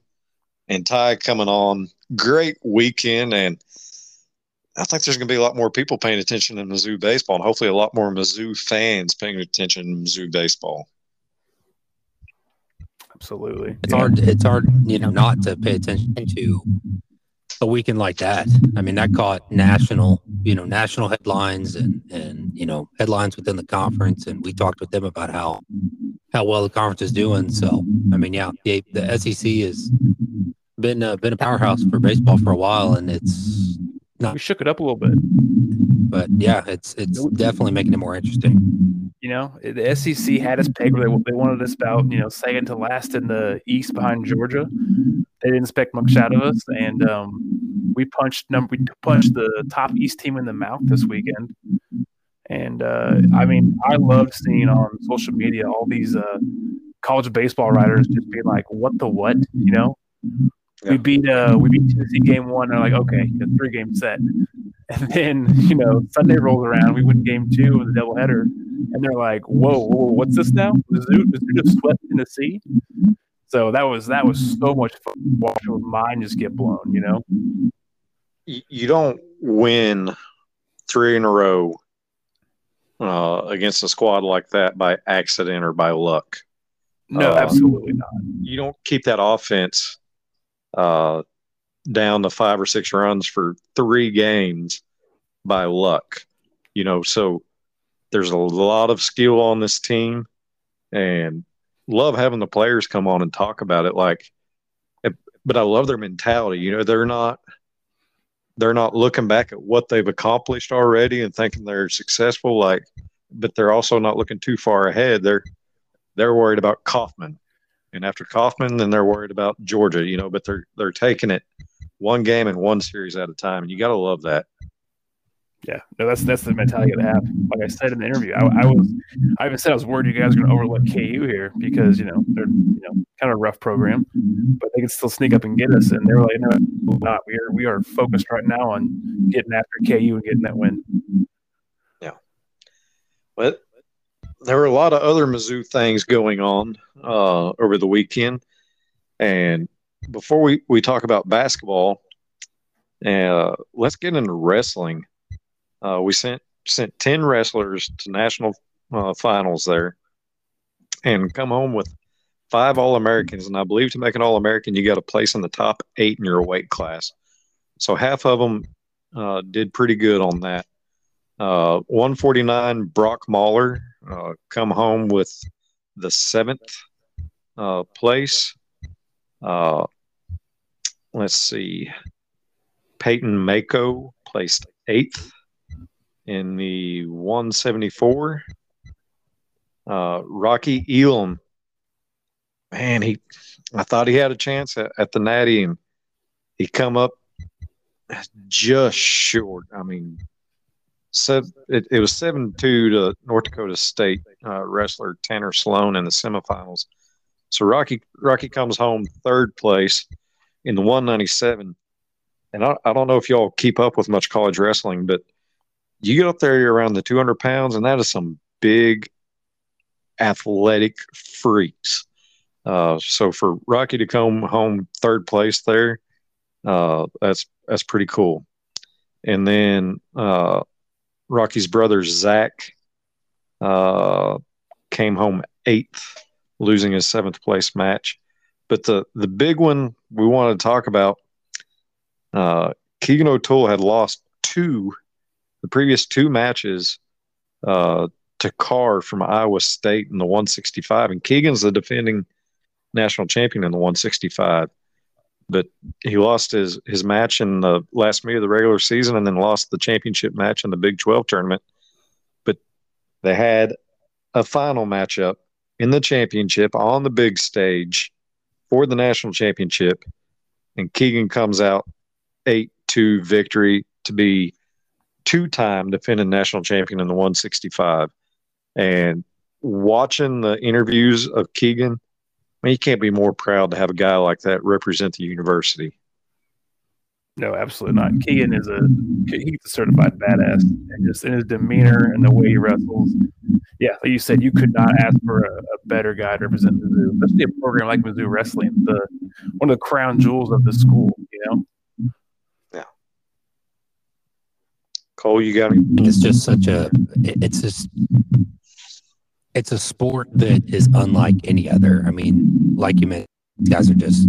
and Ty coming on. Great weekend, and I think there's going to be a lot more people paying attention to Mizzou baseball, and hopefully a lot more Mizzou fans paying attention to Mizzou baseball. Absolutely, it's yeah. hard. It's hard, you know, not to pay attention to a weekend like that. I mean, that caught national, you know, national headlines and and you know headlines within the conference. And we talked with them about how how well the conference is doing. So, I mean, yeah, the, the SEC has been uh, been a powerhouse for baseball for a while, and it's not. We shook it up a little bit, but yeah, it's it's definitely making it more interesting. You know, the SEC had us pegged where they, they wanted us about you know second to last in the East behind Georgia. They didn't expect much out of us, and um, we punched number we punched the top East team in the mouth this weekend. And uh, I mean, I love seeing on social media all these uh, college baseball writers just being like, "What the what?" You know, yeah. we beat uh, we beat Tennessee game one. They're like, "Okay, three game set." And then you know Sunday rolls around, we win game two of the doubleheader, and they're like, "Whoa, whoa what's this now? Mizzou, Mizzou just swept Tennessee." So that was that was so much fun watching with mind just get blown, you know. You don't win three in a row uh, against a squad like that by accident or by luck. No, uh, absolutely not. You don't keep that offense uh, down to five or six runs for three games by luck. You know, so there's a lot of skill on this team, and love having the players come on and talk about it. Like, but I love their mentality. You know, they're not they're not looking back at what they've accomplished already and thinking they're successful. Like, but they're also not looking too far ahead. They're they're worried about Kauffman, and after Kauffman, then they're worried about Georgia. You know, but they're they're taking it one game and one series at a time, and you got to love that. Yeah, no, that's that's the mentality to have. Like I said in the interview, I, I was, I even said I was worried you guys are going to overlook KU here because you know they're you know kind of a rough program, but they can still sneak up and get us. And they were like, no, not. We are we are focused right now on getting after KU and getting that win. Yeah, but there were a lot of other Mizzou things going on uh, over the weekend, and before we we talk about basketball, uh, let's get into wrestling. Uh, we sent sent ten wrestlers to national uh, finals there, and come home with five All Americans. And I believe to make an All American, you got to place in the top eight in your weight class. So half of them uh, did pretty good on that. Uh, 149 Brock Mauller uh, come home with the seventh uh, place. let's see. Peyton Mocco placed eighth in the 174. Uh, Rocky Elam, man, he, I thought he had a chance at, at the Natty, and he come up just short. I mean, seven, it, it was seven two to North Dakota State uh, wrestler Tanner Sloan in the semifinals. So Rocky Rocky comes home third place in the 197. And I, I don't know if y'all keep up with much college wrestling, but you get up there you're around the 200 pounds, and that is some big athletic freaks. Uh, so for Rocky to come home third place there, uh, that's that's pretty cool. And then uh, Rocky's brother Zach uh, came home eighth, losing his seventh place match. But the the big one we wanted to talk about, uh, Keegan O'Toole had lost two, the previous two matches, uh, to Carr from Iowa State in the 165, and Keegan's the defending national champion in the 165 but he lost his his match in the last meet of the regular season and then lost the championship match in the Big 12 tournament. But they had a final matchup in the championship on the big stage for the national championship, and Keegan comes out 8 2 victory to be two time defending national champion in the 165. And watching the interviews of Keegan, I mean, you can't be more proud to have a guy like that represent the university. No, absolutely not. Keegan is a he's a certified badass, and just in his demeanor and the way he wrestles. Yeah, like you said, you could not ask for a, a better guy to represent Mizzou, especially a program like Mizzou Wrestling, the one of the crown jewels of the school. You know. Cole, you got It's just such a. It's just it's a sport that is unlike any other. I mean, like you mentioned, guys are just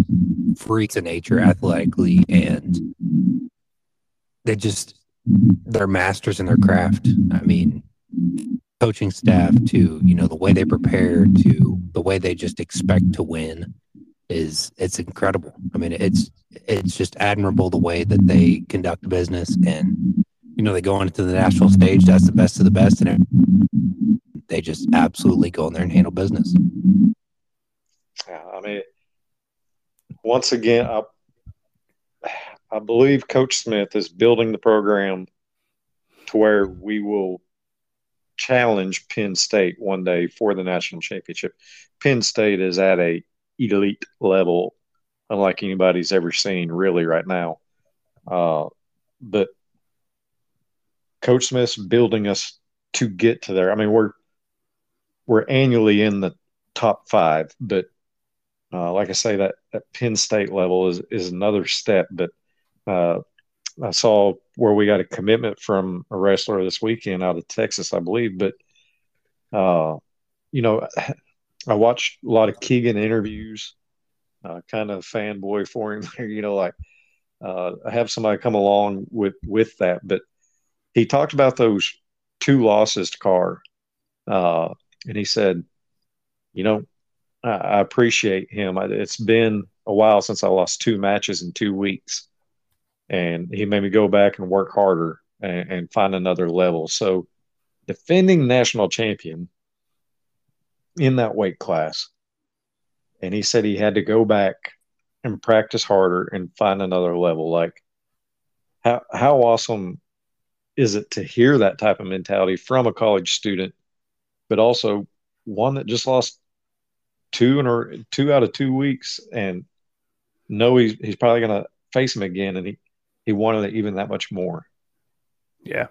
freaks of nature athletically, and they just they're masters in their craft. I mean, coaching staff to you know the way they prepare to the way they just expect to win is it's incredible. I mean, it's it's just admirable the way that they conduct business and you know they go on into the national stage. That's the best of the best, and they just absolutely go in there and handle business. Yeah, I mean, once again, I, I believe Coach Smith is building the program to where we will challenge Penn State one day for the national championship. Penn State is at a elite level, unlike anybody's ever seen really right now. Uh, but Coach Smith's building us to get to there. I mean, we're we're annually in the top five, but uh, like I say, that, that Penn State level is is another step. But uh, I saw where we got a commitment from a wrestler this weekend out of Texas, I believe. But uh, you know, I watched a lot of Keegan interviews, uh, kind of fanboy for him. you know, like uh, I have somebody come along with with that, but he talked about those two losses to Carr. Uh, and he said, "You know, I, I appreciate him. It's been a while since I lost two matches in two weeks, and he made me go back and work harder and, and find another level." So, defending national champion in that weight class, and he said he had to go back and practice harder and find another level. Like, how how awesome is it to hear that type of mentality from a college student but also one that just lost two and or two out of two weeks and know he's he's probably going to face him again and he he wanted it even that much more yeah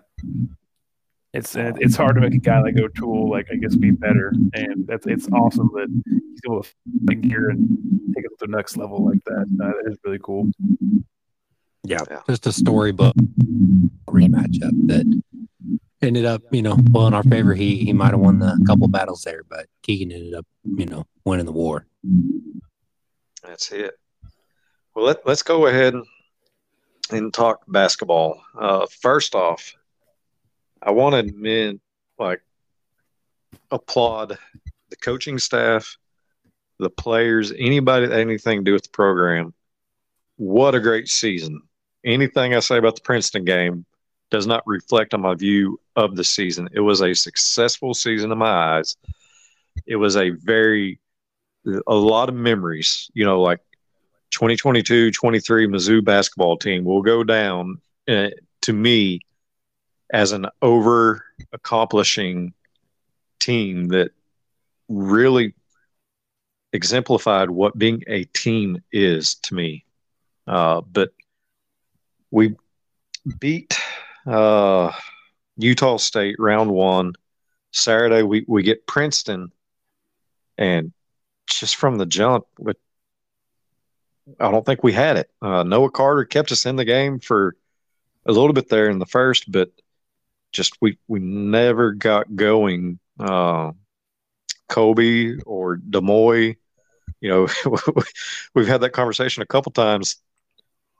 it's it's hard to make a guy like O'Toole like I guess be better, and that's it's awesome that he's able to think here and take it to the next level like that. Uh, that is really cool. Yeah, yeah, just a storybook rematch that ended up, you know, well in our favor. He he might have won the couple battles there, but Keegan ended up, you know, winning the war. That's it. Well, let, let's go ahead and talk basketball. Uh, first off, I want to admit, like, applaud the coaching staff, the players, anybody that had anything to do with the program. What a great season. Anything I say about the Princeton game does not reflect on my view of the season. It was a successful season in my eyes. It was a very, a lot of memories, you know, like 2022 23 Mizzou basketball team will go down uh, to me as an over accomplishing team that really exemplified what being a team is to me. Uh, but we beat uh, Utah State round one. Saturday we, we get Princeton, and just from the jump, I don't think we had it. Uh, Noah Carter kept us in the game for a little bit there in the first, but just we we never got going. Uh, Kobe or D'Moi, you know, we've had that conversation a couple times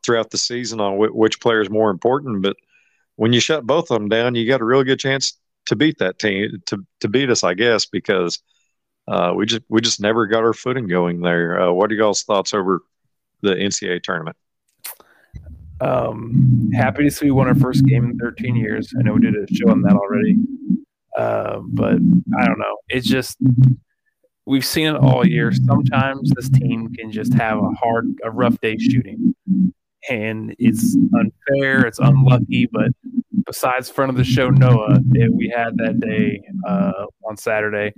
throughout the season on which player is more important. But when you shut both of them down, you got a real good chance to beat that team to to beat us, I guess, because uh, we just we just never got our footing going there. Uh, what are y'all's thoughts over the NCAA tournament? Um, happy to see we won our first game in 13 years. I know we did a show on that already, uh, but I don't know. It's just we've seen it all year. Sometimes this team can just have a hard, a rough day shooting, and it's unfair. It's unlucky, but besides front of the show Noah, that we had that day uh, on Saturday,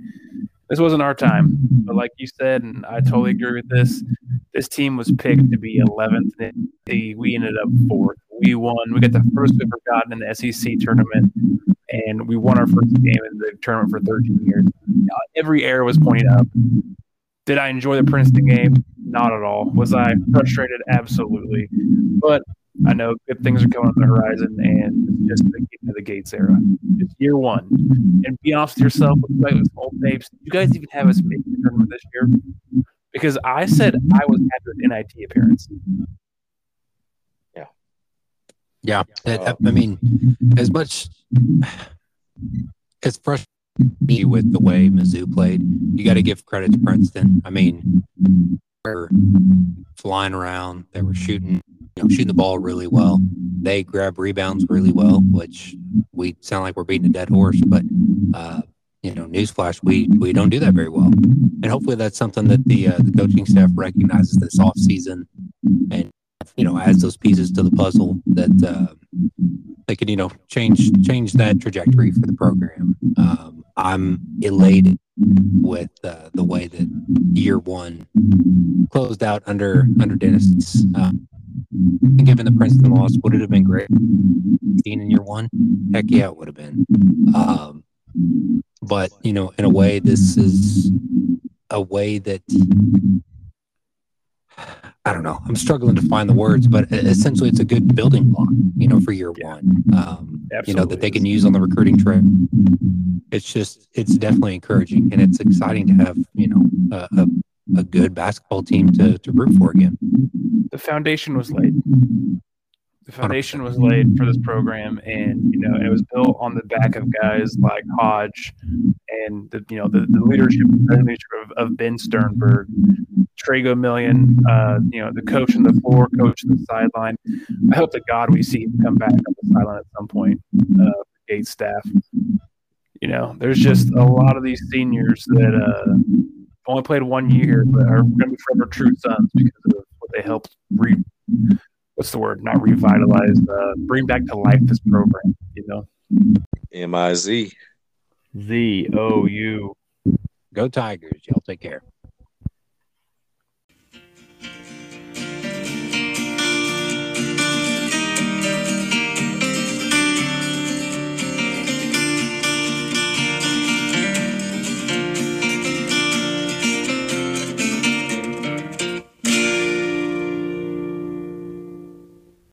this wasn't our time. But like you said, and I totally agree with this, this team was picked to be 11th. We ended up fourth. We won. We got the first we've ever gotten in the SEC tournament, and we won our first game in the tournament for 13 years. Every error was pointed up. Did I enjoy the Princeton game? Not at all. Was I frustrated? Absolutely. But I know good things are coming on the horizon, and it's just the, the Gates era. It's year one. And be honest with yourself, with old tapes. You guys even have us make the tournament this year? Because I said I was happy with NIT appearance. Yeah. Yeah. I, I mean, as much as frustrating me with the way Mizzou played, you got to give credit to Princeton. I mean, they were flying around, they were shooting you know, shooting the ball really well. They grab rebounds really well, which we sound like we're beating a dead horse, but uh, you know, newsflash, we we don't do that very well. And hopefully, that's something that the uh, the coaching staff recognizes this off season, and you know, adds those pieces to the puzzle that uh, they can you know change change that trajectory for the program. Um, I'm elated with uh, the way that year one closed out under under Dennis. Uh, given the Princeton loss, would it have been great? in year one, heck yeah, it would have been. Um, but you know, in a way, this is a way that I don't know. I'm struggling to find the words, but essentially, it's a good building block, you know, for year yeah. one. Um, you know that they can use on the recruiting trip. It's just, it's definitely encouraging, and it's exciting to have, you know, a, a a good basketball team to, to root for again. The foundation was laid. The foundation was laid for this program, and you know, it was built on the back of guys like Hodge and the you know the, the leadership, the leadership of, of Ben Sternberg, Tre Gomillion, uh, you know, the coach on the floor, coach on the sideline. I hope to God we see him come back on the sideline at some point. Uh, Gate staff. You know, there's just a lot of these seniors that uh, only played one year, but are going to be forever true sons because of what they helped re. What's the word? Not revitalize. Uh, bring back to life this program. You know. M I Z. Z O U. Go Tigers! Y'all take care.